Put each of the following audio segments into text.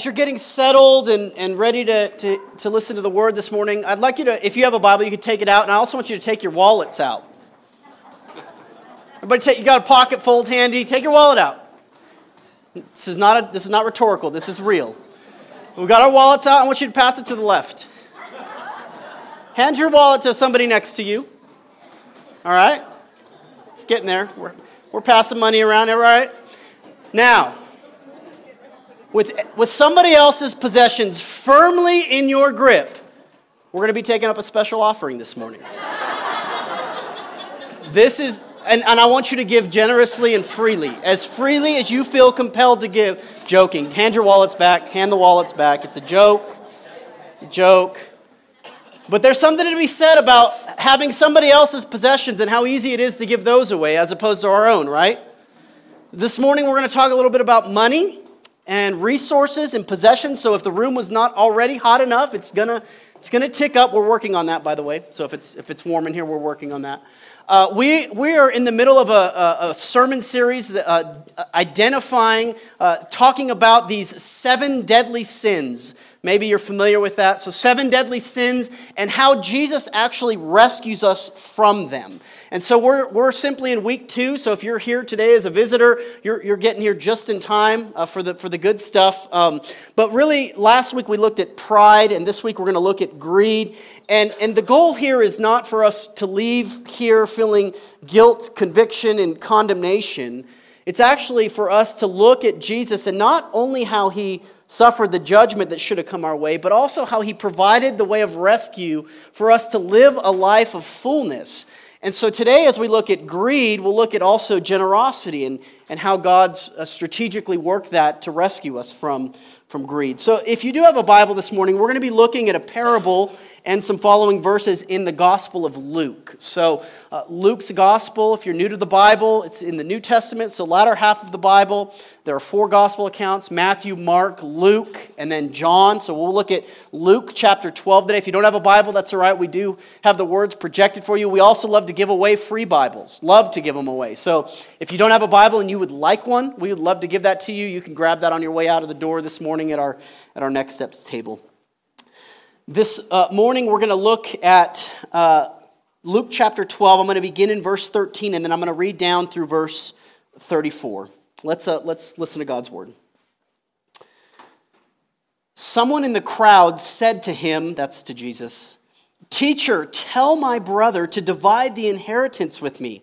as you're getting settled and, and ready to, to, to listen to the word this morning, I'd like you to, if you have a Bible, you can take it out, and I also want you to take your wallets out. Everybody, take, you got a pocket fold handy, take your wallet out. This is not, a, this is not rhetorical, this is real. We've got our wallets out, I want you to pass it to the left. Hand your wallet to somebody next to you. All right? It's getting there. We're, we're passing money around, all right? Now, with, with somebody else's possessions firmly in your grip, we're going to be taking up a special offering this morning. this is, and, and I want you to give generously and freely, as freely as you feel compelled to give. Joking. Hand your wallets back, hand the wallets back. It's a joke. It's a joke. But there's something to be said about having somebody else's possessions and how easy it is to give those away as opposed to our own, right? This morning we're going to talk a little bit about money and resources and possessions. So if the room was not already hot enough, it's gonna it's gonna tick up. We're working on that, by the way. So if it's if it's warm in here, we're working on that. Uh, we, we are in the middle of a, a, a sermon series uh, identifying, uh, talking about these seven deadly sins. Maybe you're familiar with that. So, seven deadly sins and how Jesus actually rescues us from them. And so we're, we're simply in week two. So if you're here today as a visitor, you're, you're getting here just in time uh, for, the, for the good stuff. Um, but really, last week we looked at pride, and this week we're going to look at greed. And, and the goal here is not for us to leave here feeling guilt, conviction, and condemnation. It's actually for us to look at Jesus and not only how he suffered the judgment that should have come our way, but also how he provided the way of rescue for us to live a life of fullness. And so today, as we look at greed, we'll look at also generosity and, and how God's uh, strategically worked that to rescue us from, from greed. So if you do have a Bible this morning, we're going to be looking at a parable and some following verses in the Gospel of Luke. So, uh, Luke's Gospel, if you're new to the Bible, it's in the New Testament, so latter half of the Bible. There are four Gospel accounts Matthew, Mark, Luke, and then John. So, we'll look at Luke chapter 12 today. If you don't have a Bible, that's all right. We do have the words projected for you. We also love to give away free Bibles, love to give them away. So, if you don't have a Bible and you would like one, we would love to give that to you. You can grab that on your way out of the door this morning at our, at our Next Steps table. This uh, morning, we're going to look at uh, Luke chapter 12. I'm going to begin in verse 13, and then I'm going to read down through verse 34. Let's, uh, let's listen to God's word. Someone in the crowd said to him, that's to Jesus, Teacher, tell my brother to divide the inheritance with me.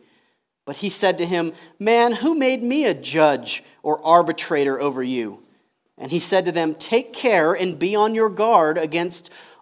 But he said to him, Man, who made me a judge or arbitrator over you? And he said to them, Take care and be on your guard against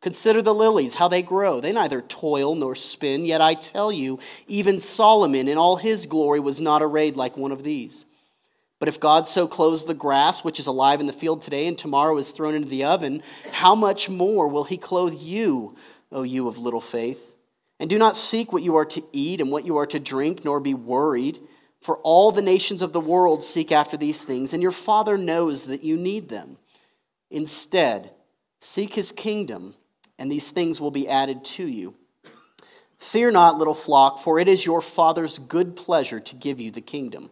Consider the lilies, how they grow. They neither toil nor spin, yet I tell you, even Solomon in all his glory was not arrayed like one of these. But if God so clothes the grass, which is alive in the field today and tomorrow is thrown into the oven, how much more will he clothe you, O you of little faith? And do not seek what you are to eat and what you are to drink, nor be worried, for all the nations of the world seek after these things, and your Father knows that you need them. Instead, seek his kingdom and these things will be added to you. Fear not, little flock, for it is your Father's good pleasure to give you the kingdom.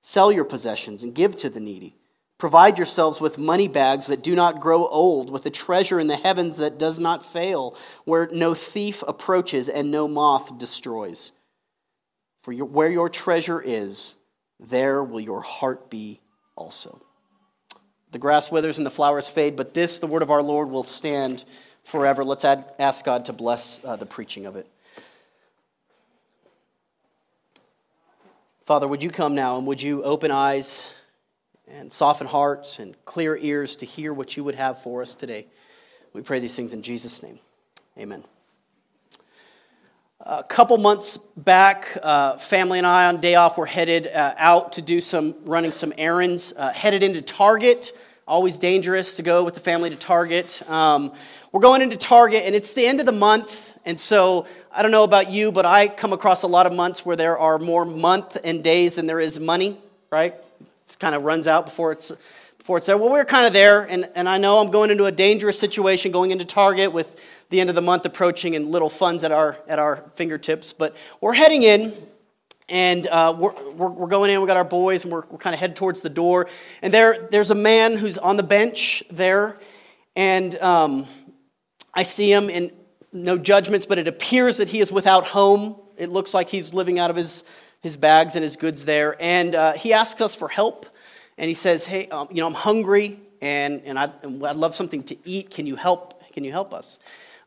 Sell your possessions and give to the needy. Provide yourselves with money bags that do not grow old, with a treasure in the heavens that does not fail, where no thief approaches and no moth destroys. For your, where your treasure is, there will your heart be also. The grass withers and the flowers fade, but this, the word of our Lord, will stand forever. Let's add, ask God to bless uh, the preaching of it. Father, would you come now and would you open eyes and soften hearts and clear ears to hear what you would have for us today? We pray these things in Jesus' name. Amen. A couple months back, uh, family and I on day off were headed uh, out to do some running some errands. Uh, headed into Target. Always dangerous to go with the family to Target. Um, we're going into Target, and it's the end of the month, and so I don't know about you, but I come across a lot of months where there are more month and days than there is money, right? It kind of runs out before it's before it's there. Well, we're kind of there, and, and I know I'm going into a dangerous situation going into Target with the end of the month approaching and little funds at our at our fingertips. But we're heading in, and uh, we're, we're, we're, going in. We got our boys, and we're, we're kind of headed towards the door. And there there's a man who's on the bench there, and um, I see him, and no judgments, but it appears that he is without home. It looks like he's living out of his, his bags and his goods there. And uh, he asks us for help. And he says, Hey, um, you know, I'm hungry and, and, I, and I'd love something to eat. Can you help? Can you help us?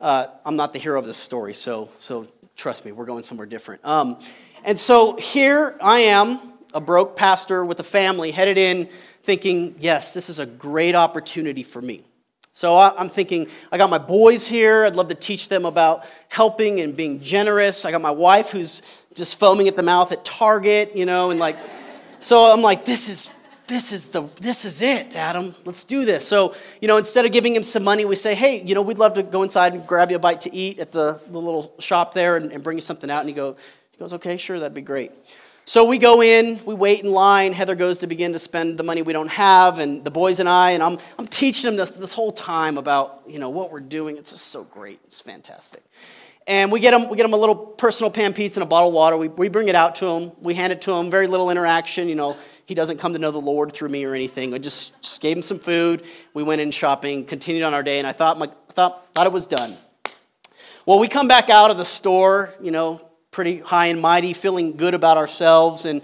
Uh, I'm not the hero of this story, so, so trust me, we're going somewhere different. Um, and so here I am, a broke pastor with a family, headed in thinking, yes, this is a great opportunity for me. So I'm thinking, I got my boys here. I'd love to teach them about helping and being generous. I got my wife who's just foaming at the mouth at Target, you know, and like, so I'm like, this is this is the this is it adam let's do this so you know instead of giving him some money we say hey you know we'd love to go inside and grab you a bite to eat at the, the little shop there and, and bring you something out and he go he goes okay sure that'd be great so we go in, we wait in line. Heather goes to begin to spend the money we don't have, and the boys and I, and I'm, I'm teaching them this, this whole time about you know what we're doing. It's just so great. It's fantastic. And we get them, we get them a little personal pan pizza and a bottle of water. We, we bring it out to him. We hand it to him. Very little interaction. You know, he doesn't come to know the Lord through me or anything. I just, just gave him some food. We went in shopping, continued on our day, and I thought, my, thought, thought it was done. Well, we come back out of the store, you know, pretty high and mighty, feeling good about ourselves. And,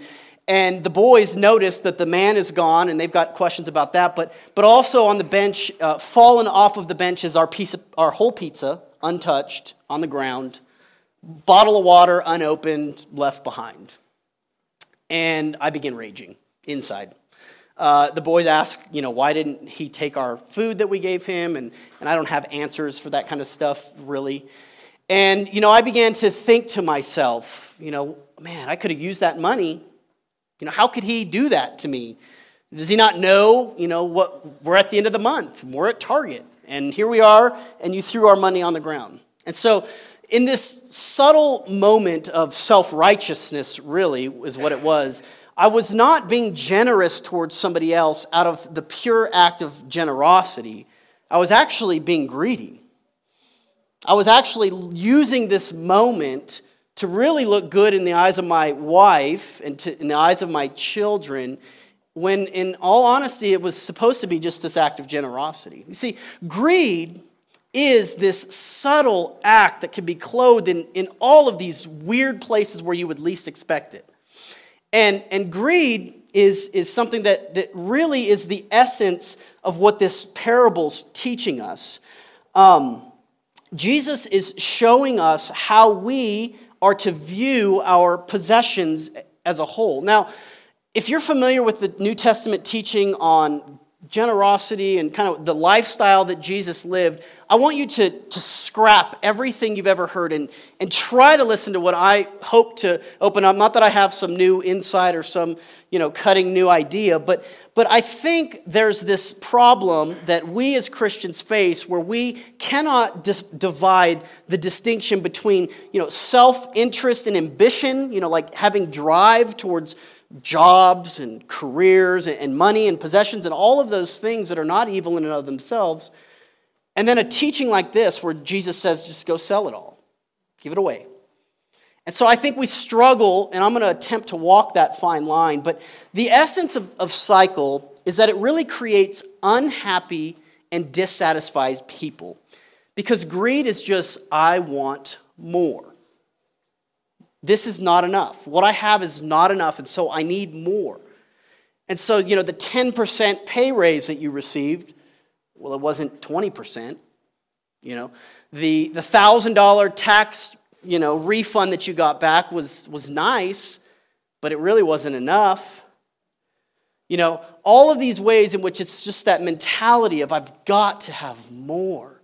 and the boys notice that the man is gone, and they've got questions about that. But, but also on the bench, uh, fallen off of the bench is our, piece of, our whole pizza, untouched, on the ground, bottle of water, unopened, left behind. And I begin raging inside. Uh, the boys ask, you know, why didn't he take our food that we gave him? And, and I don't have answers for that kind of stuff, really. And, you know, I began to think to myself, you know, man, I could have used that money. You know, how could he do that to me? Does he not know, you know, what we're at the end of the month? We're at Target. And here we are, and you threw our money on the ground. And so, in this subtle moment of self righteousness, really, is what it was, I was not being generous towards somebody else out of the pure act of generosity. I was actually being greedy. I was actually using this moment to really look good in the eyes of my wife and to, in the eyes of my children, when in all honesty, it was supposed to be just this act of generosity. You see, greed is this subtle act that can be clothed in, in all of these weird places where you would least expect it. And, and greed is, is something that, that really is the essence of what this parable's teaching us. Um, Jesus is showing us how we are to view our possessions as a whole. Now, if you're familiar with the New Testament teaching on generosity and kind of the lifestyle that Jesus lived, I want you to, to scrap everything you've ever heard and, and try to listen to what I hope to open up. Not that I have some new insight or some, you know, cutting new idea, but, but I think there's this problem that we as Christians face where we cannot dis- divide the distinction between, you know, self-interest and ambition, you know, like having drive towards jobs and careers and money and possessions and all of those things that are not evil in and of themselves. And then a teaching like this where Jesus says, just go sell it all, give it away. And so I think we struggle, and I'm going to attempt to walk that fine line. But the essence of, of cycle is that it really creates unhappy and dissatisfied people. Because greed is just, I want more. This is not enough. What I have is not enough, and so I need more. And so, you know, the 10% pay raise that you received, well, it wasn't 20%. You know, the, the $1,000 tax, you know, refund that you got back was, was nice, but it really wasn't enough. You know, all of these ways in which it's just that mentality of I've got to have more.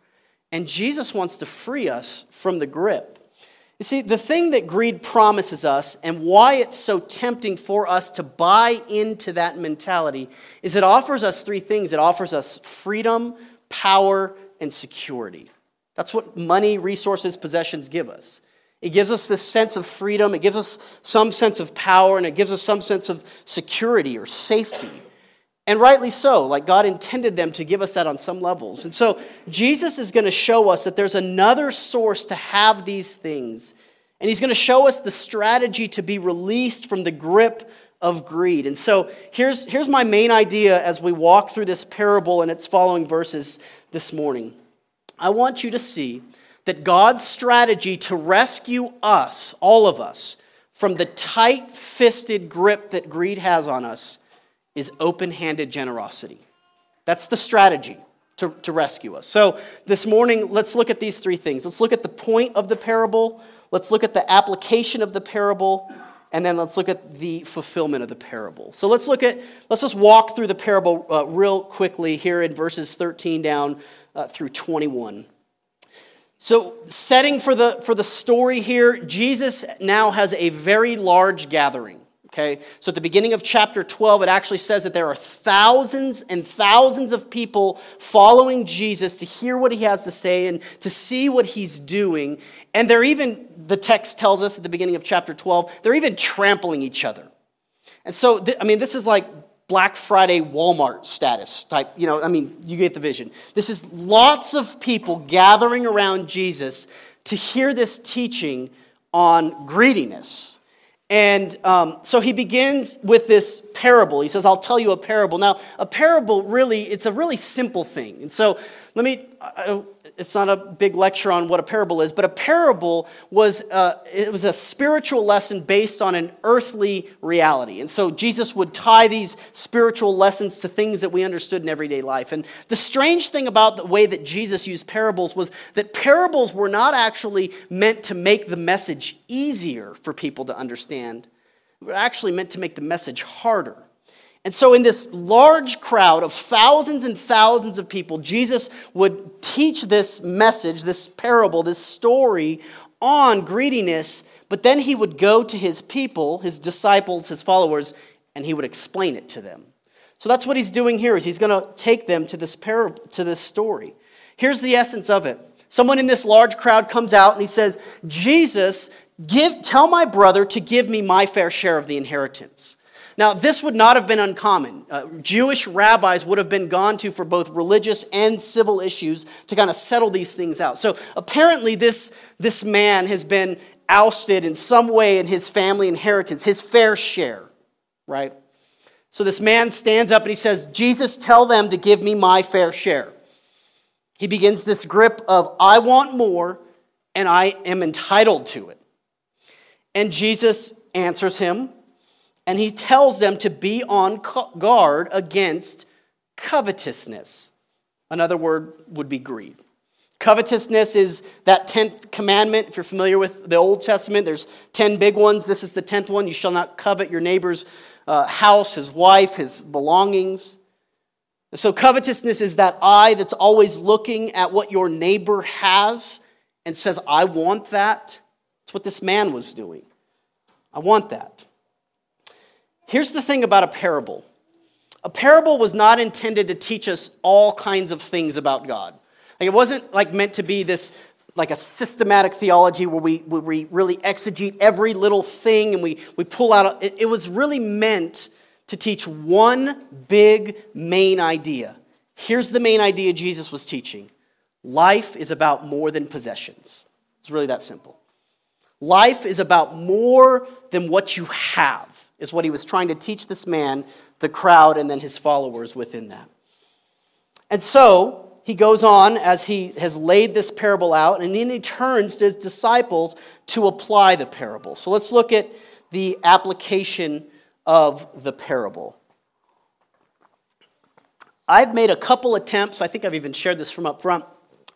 And Jesus wants to free us from the grip. You see, the thing that greed promises us and why it's so tempting for us to buy into that mentality is it offers us three things it offers us freedom, power, and security. That's what money, resources, possessions give us. It gives us this sense of freedom, it gives us some sense of power, and it gives us some sense of security or safety. And rightly so, like God intended them to give us that on some levels. And so Jesus is going to show us that there's another source to have these things. And he's going to show us the strategy to be released from the grip of greed. And so here's, here's my main idea as we walk through this parable and its following verses this morning. I want you to see that God's strategy to rescue us, all of us, from the tight fisted grip that greed has on us is open handed generosity. That's the strategy to, to rescue us. So, this morning, let's look at these three things. Let's look at the point of the parable, let's look at the application of the parable, and then let's look at the fulfillment of the parable. So, let's look at, let's just walk through the parable uh, real quickly here in verses 13 down uh, through 21. So, setting for the, for the story here, Jesus now has a very large gathering. Okay, so at the beginning of chapter 12, it actually says that there are thousands and thousands of people following Jesus to hear what he has to say and to see what he's doing. And they're even, the text tells us at the beginning of chapter 12, they're even trampling each other. And so, th- I mean, this is like Black Friday Walmart status type, you know, I mean, you get the vision. This is lots of people gathering around Jesus to hear this teaching on greediness and um, so he begins with this parable. He says, I'll tell you a parable. Now, a parable really, it's a really simple thing. And so let me, it's not a big lecture on what a parable is, but a parable was uh, it was a spiritual lesson based on an earthly reality. And so Jesus would tie these spiritual lessons to things that we understood in everyday life. And the strange thing about the way that Jesus used parables was that parables were not actually meant to make the message easier for people to understand. Were actually meant to make the message harder. And so, in this large crowd of thousands and thousands of people, Jesus would teach this message, this parable, this story on greediness, but then he would go to his people, his disciples, his followers, and he would explain it to them. So that's what he's doing here is he's going to take them to this parable, to this story. Here's the essence of it. Someone in this large crowd comes out and he says, "Jesus, give tell my brother to give me my fair share of the inheritance." Now, this would not have been uncommon. Uh, Jewish rabbis would have been gone to for both religious and civil issues to kind of settle these things out. So apparently, this, this man has been ousted in some way in his family inheritance, his fair share, right? So this man stands up and he says, Jesus, tell them to give me my fair share. He begins this grip of, I want more and I am entitled to it. And Jesus answers him and he tells them to be on guard against covetousness. Another word would be greed. Covetousness is that 10th commandment. If you're familiar with the Old Testament, there's 10 big ones. This is the 10th one. You shall not covet your neighbor's uh, house, his wife, his belongings. so, covetousness is that eye that's always looking at what your neighbor has and says, I want that. That's what this man was doing. I want that. Here's the thing about a parable a parable was not intended to teach us all kinds of things about God. Like it wasn't like meant to be this like a systematic theology where we, where we really exegete every little thing and we, we pull out. It, it was really meant to teach one big main idea. Here's the main idea Jesus was teaching life is about more than possessions. It's really that simple. Life is about more than what you have, is what he was trying to teach this man, the crowd, and then his followers within that. And so he goes on as he has laid this parable out, and then he turns to his disciples to apply the parable. So let's look at the application of the parable. I've made a couple attempts, I think I've even shared this from up front,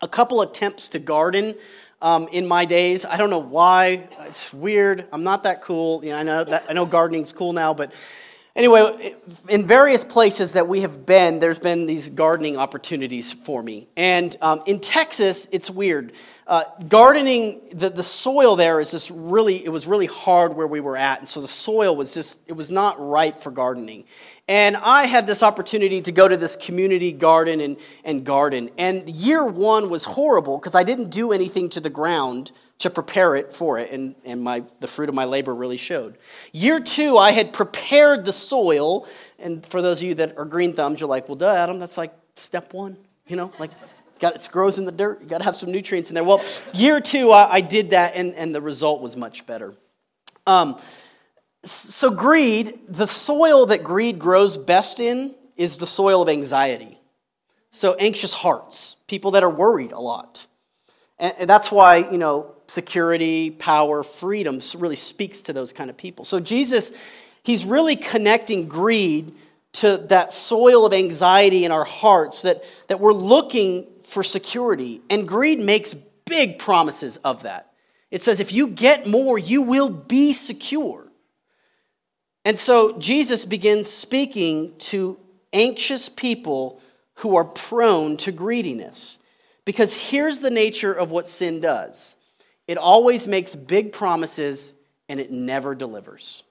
a couple attempts to garden um, in my days. I don't know why. It's weird. I'm not that cool. You know, I know that, I know gardening's cool now, but anyway, in various places that we have been, there's been these gardening opportunities for me. And um, in Texas, it's weird. Uh, gardening, the, the soil there is just really, it was really hard where we were at. And so the soil was just, it was not right for gardening. And I had this opportunity to go to this community garden and, and garden. And year one was horrible because I didn't do anything to the ground to prepare it for it, and, and my, the fruit of my labor really showed. Year two, I had prepared the soil, and for those of you that are green thumbs, you're like, well, duh, Adam, that's like step one, you know, like got it grows in the dirt, you got to have some nutrients in there. Well, year two, I, I did that, and, and the result was much better. Um, so, greed, the soil that greed grows best in is the soil of anxiety. So, anxious hearts, people that are worried a lot. And that's why, you know, security, power, freedom really speaks to those kind of people. So, Jesus, he's really connecting greed to that soil of anxiety in our hearts that, that we're looking for security. And greed makes big promises of that. It says, if you get more, you will be secure. And so Jesus begins speaking to anxious people who are prone to greediness. Because here's the nature of what sin does it always makes big promises and it never delivers.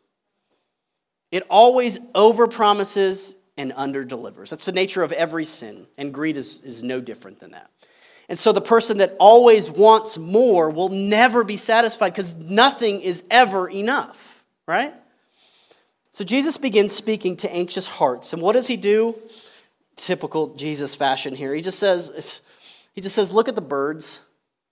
It always overpromises and underdelivers. That's the nature of every sin, and greed is, is no different than that. And so the person that always wants more will never be satisfied because nothing is ever enough, right? So Jesus begins speaking to anxious hearts. And what does he do? Typical Jesus fashion here. He just says, he just says, look at the birds,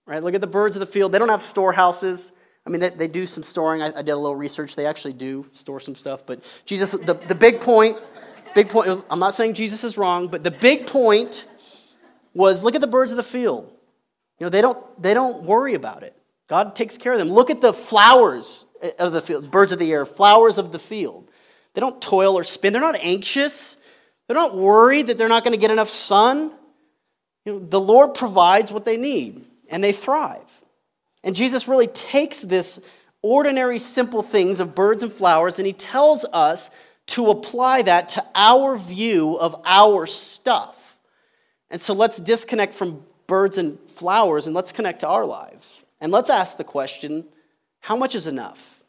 right? Look at the birds of the field. They don't have storehouses. I mean, they, they do some storing. I, I, did a little research. They actually do store some stuff. But Jesus, the, the big point, big point, I'm not saying Jesus is wrong, but the big point was look at the birds of the field. You know, they don't, they don't worry about it. God takes care of them. Look at the flowers eh, of the field, birds of the air, flowers of the field. They don't toil or spin. They're not anxious. They're not worried that they're not going to get enough sun. You know, the Lord provides what they need, and they thrive. And Jesus really takes this ordinary, simple things of birds and flowers, and he tells us to apply that to our view of our stuff. And so let's disconnect from birds and flowers and let's connect to our lives. And let's ask the question how much is enough?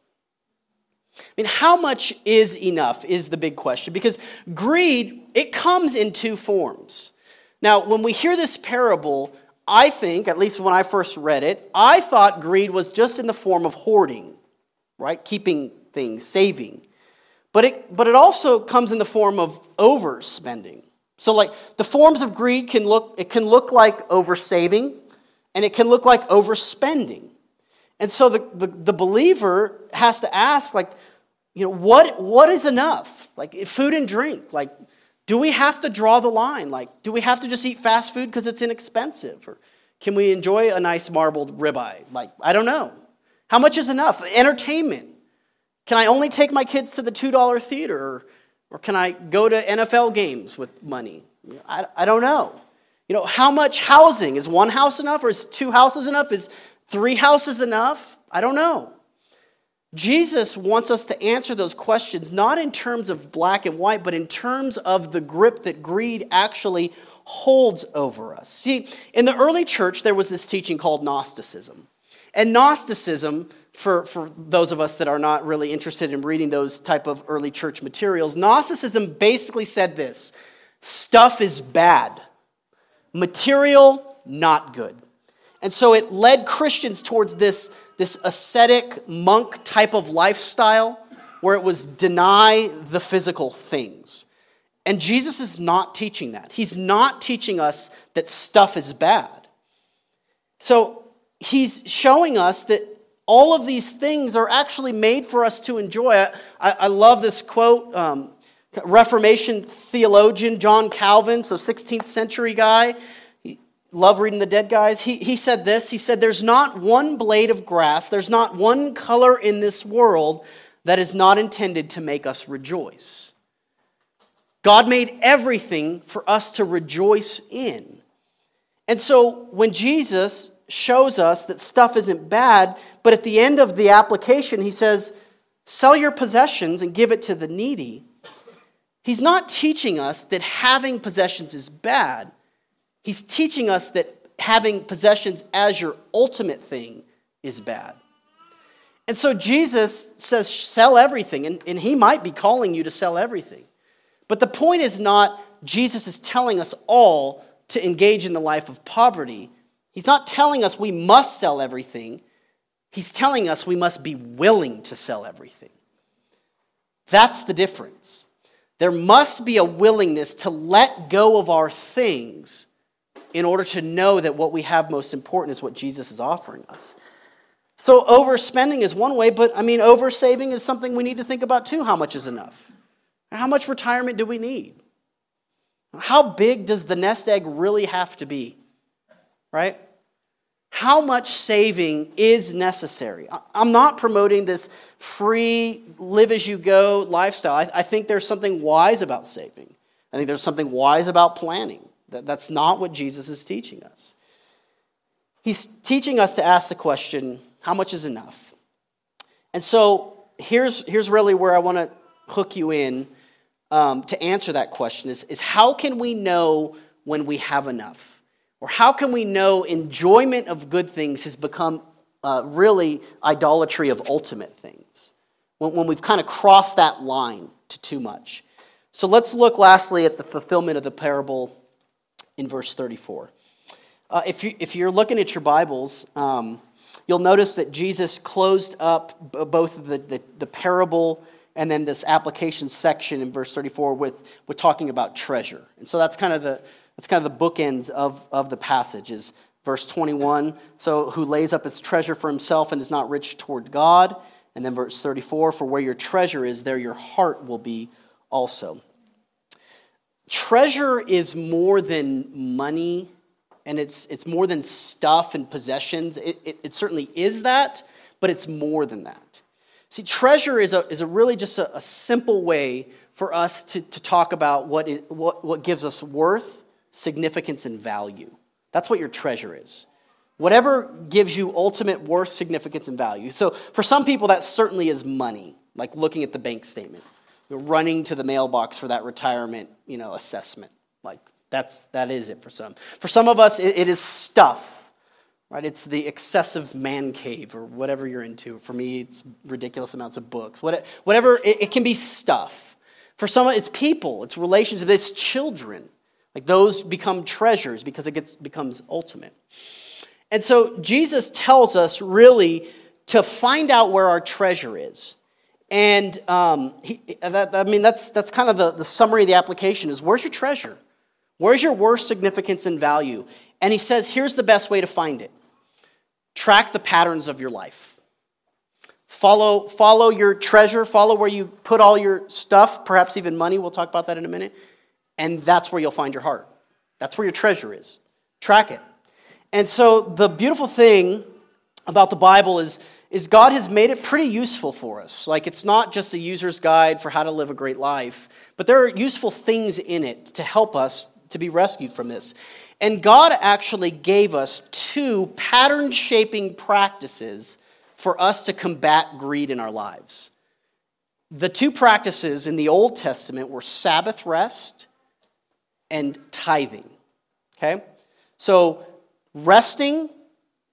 I mean, how much is enough is the big question because greed, it comes in two forms. Now, when we hear this parable, I think, at least when I first read it, I thought greed was just in the form of hoarding, right? Keeping things, saving. But it, but it also comes in the form of overspending. So, like, the forms of greed can look, it can look like oversaving, and it can look like overspending. And so the, the, the believer has to ask, like, you know, what, what is enough? Like food and drink. Like, do we have to draw the line? Like, do we have to just eat fast food because it's inexpensive? Or can we enjoy a nice marbled ribeye? Like, I don't know. How much is enough? Entertainment. Can I only take my kids to the $2 theater? Or, or can I go to NFL games with money? I, I don't know. You know, how much housing? Is one house enough or is two houses enough? Is three houses enough? I don't know. Jesus wants us to answer those questions not in terms of black and white, but in terms of the grip that greed actually holds over us. See, in the early church, there was this teaching called Gnosticism. And Gnosticism, for, for those of us that are not really interested in reading those type of early church materials, Gnosticism basically said this stuff is bad, material, not good. And so it led Christians towards this this ascetic monk type of lifestyle where it was deny the physical things. And Jesus is not teaching that. He's not teaching us that stuff is bad. So he's showing us that all of these things are actually made for us to enjoy. I, I love this quote. Um, Reformation theologian John Calvin, so 16th century guy, love reading the dead guys. He, he said this He said, There's not one blade of grass, there's not one color in this world that is not intended to make us rejoice. God made everything for us to rejoice in. And so when Jesus shows us that stuff isn't bad, but at the end of the application, he says, Sell your possessions and give it to the needy. He's not teaching us that having possessions is bad. He's teaching us that having possessions as your ultimate thing is bad. And so Jesus says, sell everything. And, and he might be calling you to sell everything. But the point is not Jesus is telling us all to engage in the life of poverty. He's not telling us we must sell everything. He's telling us we must be willing to sell everything. That's the difference. There must be a willingness to let go of our things in order to know that what we have most important is what Jesus is offering us. So, overspending is one way, but I mean, oversaving is something we need to think about too. How much is enough? How much retirement do we need? How big does the nest egg really have to be? Right? How much saving is necessary? I'm not promoting this free, live as you go lifestyle. I, think there's something wise about saving. I think there's something wise about planning. That's not what Jesus is teaching us. He's teaching us to ask the question how much is enough? And so here's, here's really where I want to hook you in um, to answer that question is, is how can we know when we have enough? Or how can we know enjoyment of good things has become uh, really idolatry of ultimate things? When, when we've kind of crossed that line to too much. So let's look lastly at the fulfillment of the parable in verse 34. Uh, if, you, if you're looking at your Bibles, um, you'll notice that Jesus closed up both the, the, the parable and then this application section in verse 34 with, with talking about treasure. And so that's kind of the, that's kind of the bookends of, of the passage is verse 21, so who lays up his treasure for himself and is not rich toward God. And then verse 34, for where your treasure is, there your heart will be also. Treasure is more than money and it's, it's more than stuff and possessions. It, it, it certainly is that, but it's more than that. See, treasure is a, is a really just a, a simple way for us to, to talk about what, is, what, what gives us worth, significance, and value. That's what your treasure is. Whatever gives you ultimate worth, significance, and value. So for some people, that certainly is money, like looking at the bank statement, running to the mailbox for that retirement you know, assessment. Like that's, that is it for some. For some of us, it, it is stuff right? It's the excessive man cave or whatever you're into. For me, it's ridiculous amounts of books. What, Whatever, it, it can be stuff. For some, it's people, it's relationships, it's children. Like those become treasures because it gets, becomes ultimate. And so Jesus tells us really to find out where our treasure is. And um, he, that, I mean, that's, that's kind of the, the summary of the application is where's your treasure? Where's your worth, significance, and value? And he says, here's the best way to find it track the patterns of your life. Follow, follow your treasure, follow where you put all your stuff, perhaps even money. We'll talk about that in a minute. And that's where you'll find your heart. That's where your treasure is. Track it. And so the beautiful thing about the Bible is, is God has made it pretty useful for us. Like it's not just a user's guide for how to live a great life, but there are useful things in it to help us to be rescued from this. And God actually gave us two pattern shaping practices for us to combat greed in our lives. The two practices in the Old Testament were Sabbath rest and tithing. Okay? So, resting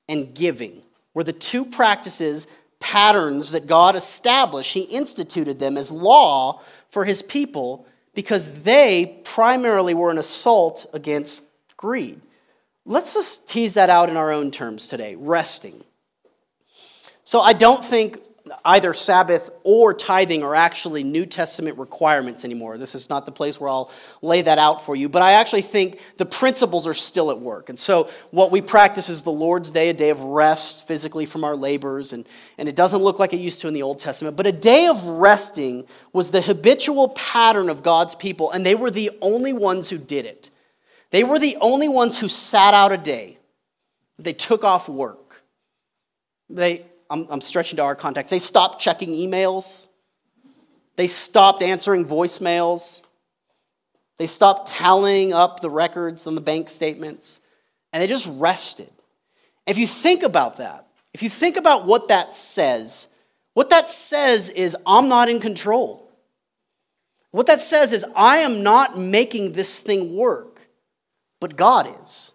and giving were the two practices, patterns that God established. He instituted them as law for his people because they primarily were an assault against greed. Let's just tease that out in our own terms today resting. So I don't think, either Sabbath or tithing are actually New Testament requirements anymore. This is not the place where I'll lay that out for you, but I actually think the principles are still at work. And so, what we practice is the Lord's Day, a day of rest physically from our labors, and, and it doesn't look like it used to in the Old Testament, but a day of resting was the habitual pattern of God's people, and they were the only ones who did it. They were the only ones who sat out a day. They took off work. They, I'm, I'm stretching to our context, they stopped checking emails. They stopped answering voicemails. They stopped tallying up the records on the bank statements. And they just rested. If you think about that, if you think about what that says, what that says is, I'm not in control. What that says is, I am not making this thing work, but God is.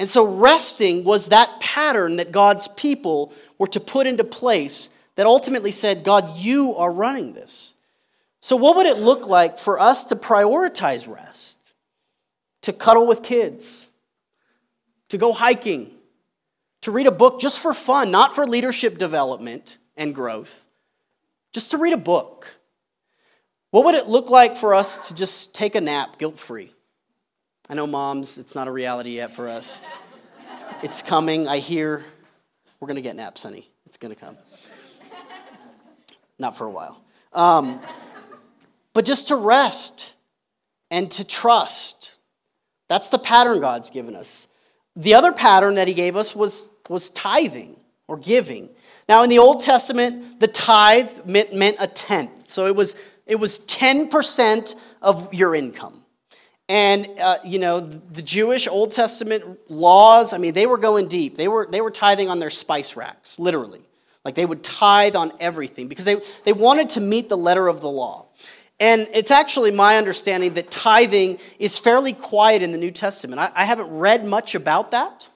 And so, resting was that pattern that God's people were to put into place that ultimately said, God, you are running this. So, what would it look like for us to prioritize rest? To cuddle with kids, to go hiking, to read a book just for fun, not for leadership development and growth, just to read a book. What would it look like for us to just take a nap guilt free? I know, moms, it's not a reality yet for us. It's coming. I hear we're going to get naps, honey. It's going to come. Not for a while. Um, but just to rest and to trust. That's the pattern God's given us. The other pattern that He gave us was, was tithing or giving. Now, in the Old Testament, the tithe meant, meant a tenth. So it was, it was 10% of your income. And, uh, you know, the Jewish Old Testament laws, I mean, they were going deep. They were, they were tithing on their spice racks, literally. Like they would tithe on everything because they, they wanted to meet the letter of the law. And it's actually my understanding that tithing is fairly quiet in the New Testament. I, I haven't read much about that.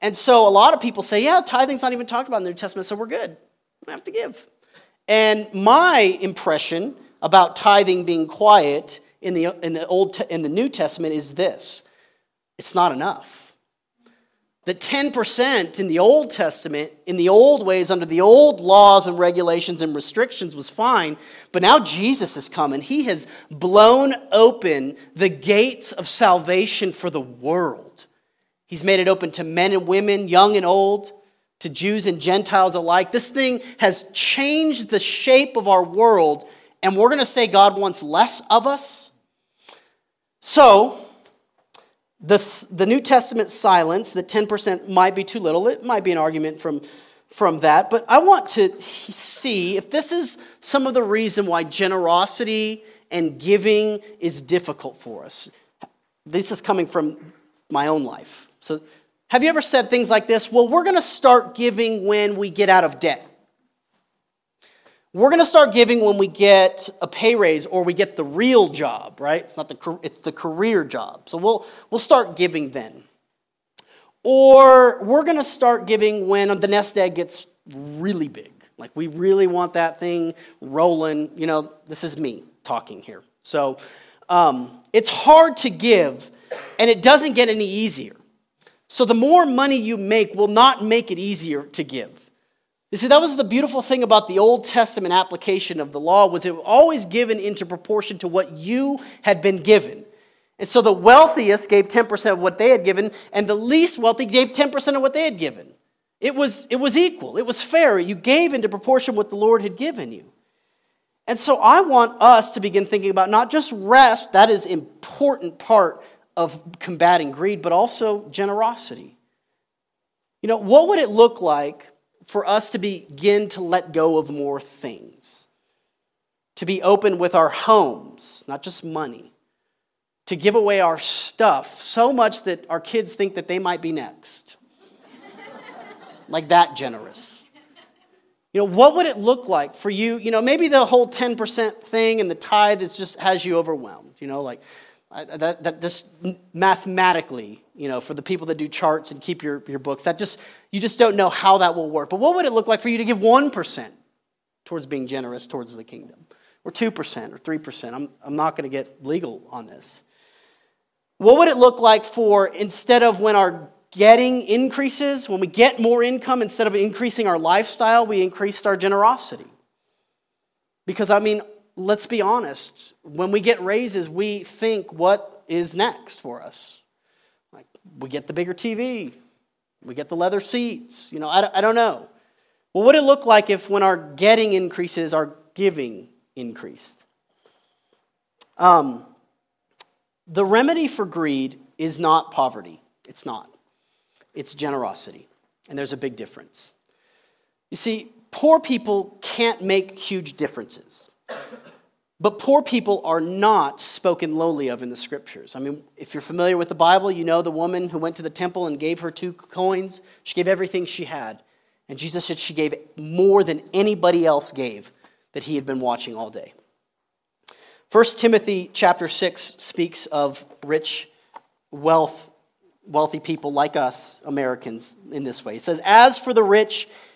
And so a lot of people say, yeah, tithing's not even talked about in the New Testament, so we're good. I have to give. And my impression about tithing being quiet in the, in the, Old, in the New Testament is this it's not enough. The 10% in the Old Testament, in the old ways, under the old laws and regulations and restrictions, was fine. But now Jesus has come and he has blown open the gates of salvation for the world. He's made it open to men and women, young and old, to Jews and Gentiles alike. This thing has changed the shape of our world, and we're going to say God wants less of us? So, the, the New Testament silence that 10% might be too little, it might be an argument from, from that, but I want to see if this is some of the reason why generosity and giving is difficult for us. This is coming from my own life. So, have you ever said things like this? Well, we're going to start giving when we get out of debt. We're going to start giving when we get a pay raise or we get the real job, right? It's not the it's the career job. So we'll we'll start giving then. Or we're going to start giving when the nest egg gets really big. Like we really want that thing rolling. You know, this is me talking here. So um, it's hard to give, and it doesn't get any easier. So the more money you make will not make it easier to give. You see, that was the beautiful thing about the Old Testament application of the law was it was always given into proportion to what you had been given. And so the wealthiest gave 10% of what they had given, and the least wealthy gave 10% of what they had given. It was, it was equal. It was fair. You gave into proportion what the Lord had given you. And so I want us to begin thinking about not just rest, that is important part of combating greed, but also generosity. You know, what would it look like for us to begin to let go of more things, to be open with our homes, not just money, to give away our stuff so much that our kids think that they might be next. like that generous. You know, what would it look like for you? You know, maybe the whole 10% thing and the tithe is just has you overwhelmed. You know, like Uh, that, that just mathematically, you know, for the people that do charts and keep your, your books, that just, you just don't know how that will work. But what would it look like for you to give 1% towards being generous towards the kingdom? Or 2% or 3%? I'm, I'm not going to get legal on this. What would it look like for, instead of when our getting increases, when we get more income, instead of increasing our lifestyle, we increased our generosity. Because, I mean, let's be honest, when we get raises, we think what is next for us. Like, we get the bigger TV, we get the leather seats, you know, I, I don't know. Well, What would it look like if, when our getting increases, our giving increased? Um, the remedy for greed is not poverty. It's not. It's generosity. And there's a big difference. You see, poor people can't make huge differences. But poor people are not spoken lowly of in the scriptures. I mean, if you're familiar with the Bible, you know the woman who went to the temple and gave her two coins. She gave everything she had. And Jesus said she gave more than anybody else gave that he had been watching all day. 1 Timothy chapter 6 speaks of rich wealth wealthy people like us Americans in this way. It says, "As for the rich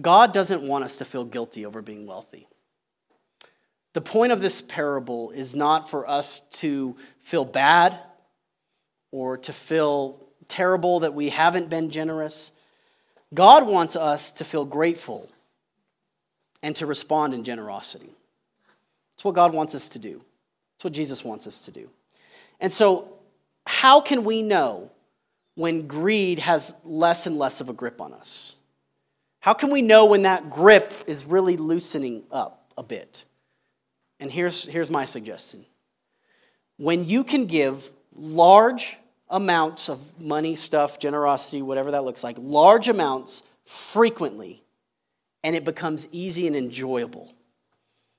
God doesn't want us to feel guilty over being wealthy. The point of this parable is not for us to feel bad or to feel terrible that we haven't been generous. God wants us to feel grateful and to respond in generosity. It's what God wants us to do. It's what Jesus wants us to do. And so, how can we know when greed has less and less of a grip on us? How can we know when that grip is really loosening up a bit? And here's, here's my suggestion when you can give large amounts of money, stuff, generosity, whatever that looks like, large amounts frequently, and it becomes easy and enjoyable,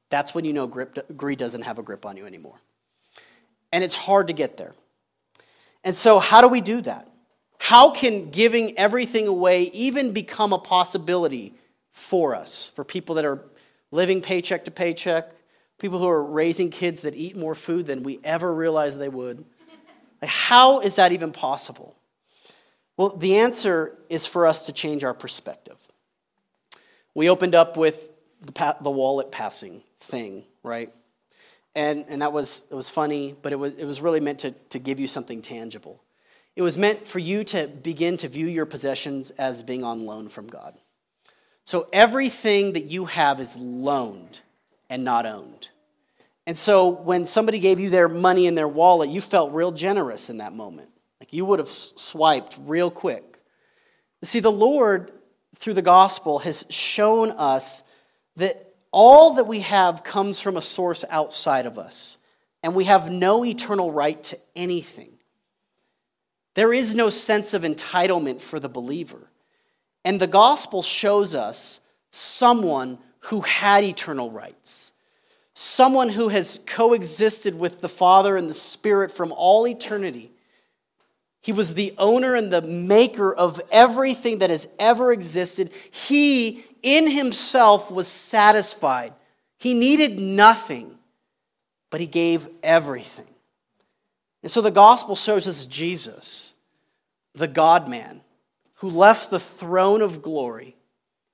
that's when you know grip, greed doesn't have a grip on you anymore. And it's hard to get there. And so, how do we do that? How can giving everything away even become a possibility for us, for people that are living paycheck to paycheck, people who are raising kids that eat more food than we ever realized they would? Like, how is that even possible? Well, the answer is for us to change our perspective. We opened up with the, pa- the wallet passing thing, right? And, and that was, it was funny, but it was, it was really meant to, to give you something tangible. It was meant for you to begin to view your possessions as being on loan from God. So everything that you have is loaned and not owned. And so when somebody gave you their money in their wallet, you felt real generous in that moment. Like you would have swiped real quick. See, the Lord, through the gospel, has shown us that all that we have comes from a source outside of us, and we have no eternal right to anything. There is no sense of entitlement for the believer. And the gospel shows us someone who had eternal rights, someone who has coexisted with the Father and the Spirit from all eternity. He was the owner and the maker of everything that has ever existed. He, in himself, was satisfied. He needed nothing, but he gave everything. And so the gospel shows us Jesus, the God man, who left the throne of glory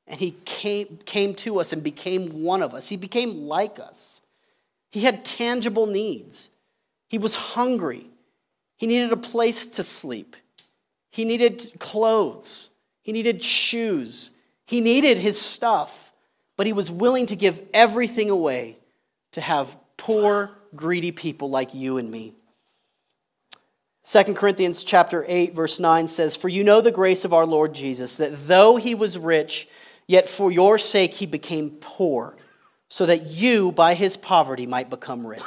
and he came, came to us and became one of us. He became like us. He had tangible needs. He was hungry. He needed a place to sleep. He needed clothes. He needed shoes. He needed his stuff, but he was willing to give everything away to have poor, greedy people like you and me. 2 Corinthians chapter 8 verse 9 says, "For you know the grace of our Lord Jesus, that though he was rich, yet for your sake he became poor, so that you by his poverty might become rich."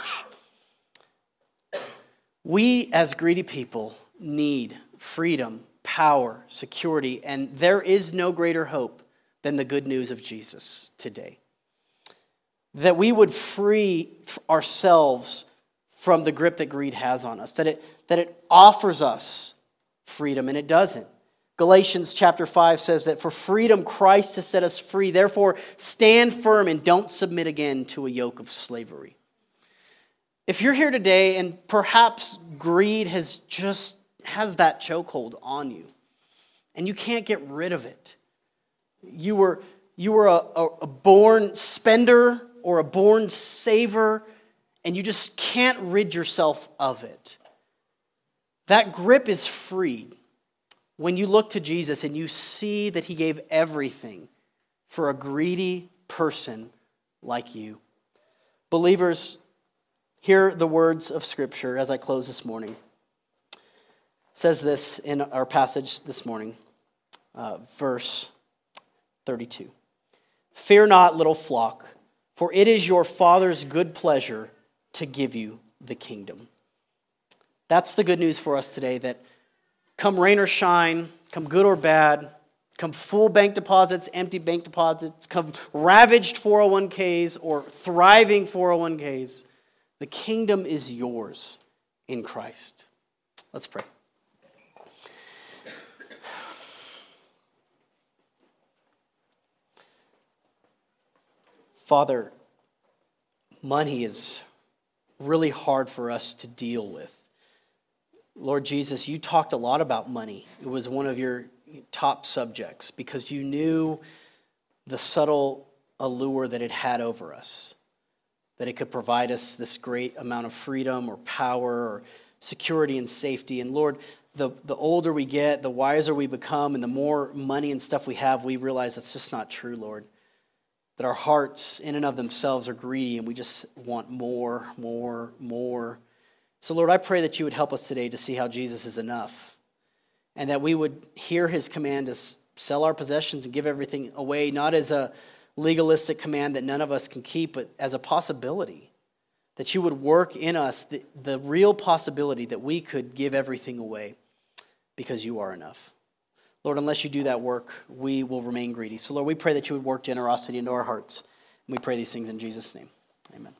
We as greedy people need freedom, power, security, and there is no greater hope than the good news of Jesus today. That we would free ourselves from the grip that greed has on us, that it, that it offers us freedom, and it doesn't. Galatians chapter 5 says that for freedom Christ has set us free. Therefore, stand firm and don't submit again to a yoke of slavery. If you're here today and perhaps greed has just has that chokehold on you and you can't get rid of it. You were you were a, a, a born spender or a born saver and you just can't rid yourself of it. That grip is freed when you look to Jesus and you see that he gave everything for a greedy person like you. Believers, hear the words of Scripture as I close this morning. It says this in our passage this morning, uh, verse 32. Fear not, little flock, for it is your Father's good pleasure to give you the kingdom. That's the good news for us today that come rain or shine, come good or bad, come full bank deposits, empty bank deposits, come ravaged 401ks or thriving 401ks, the kingdom is yours in Christ. Let's pray. Father, money is really hard for us to deal with. Lord Jesus, you talked a lot about money. It was one of your top subjects because you knew the subtle allure that it had over us, that it could provide us this great amount of freedom or power or security and safety. And Lord, the, the older we get, the wiser we become, and the more money and stuff we have, we realize that's just not true, Lord. That our hearts, in and of themselves, are greedy and we just want more, more, more. So, Lord, I pray that you would help us today to see how Jesus is enough and that we would hear his command to sell our possessions and give everything away, not as a legalistic command that none of us can keep, but as a possibility. That you would work in us the, the real possibility that we could give everything away because you are enough. Lord, unless you do that work, we will remain greedy. So, Lord, we pray that you would work generosity into our hearts. And we pray these things in Jesus' name. Amen.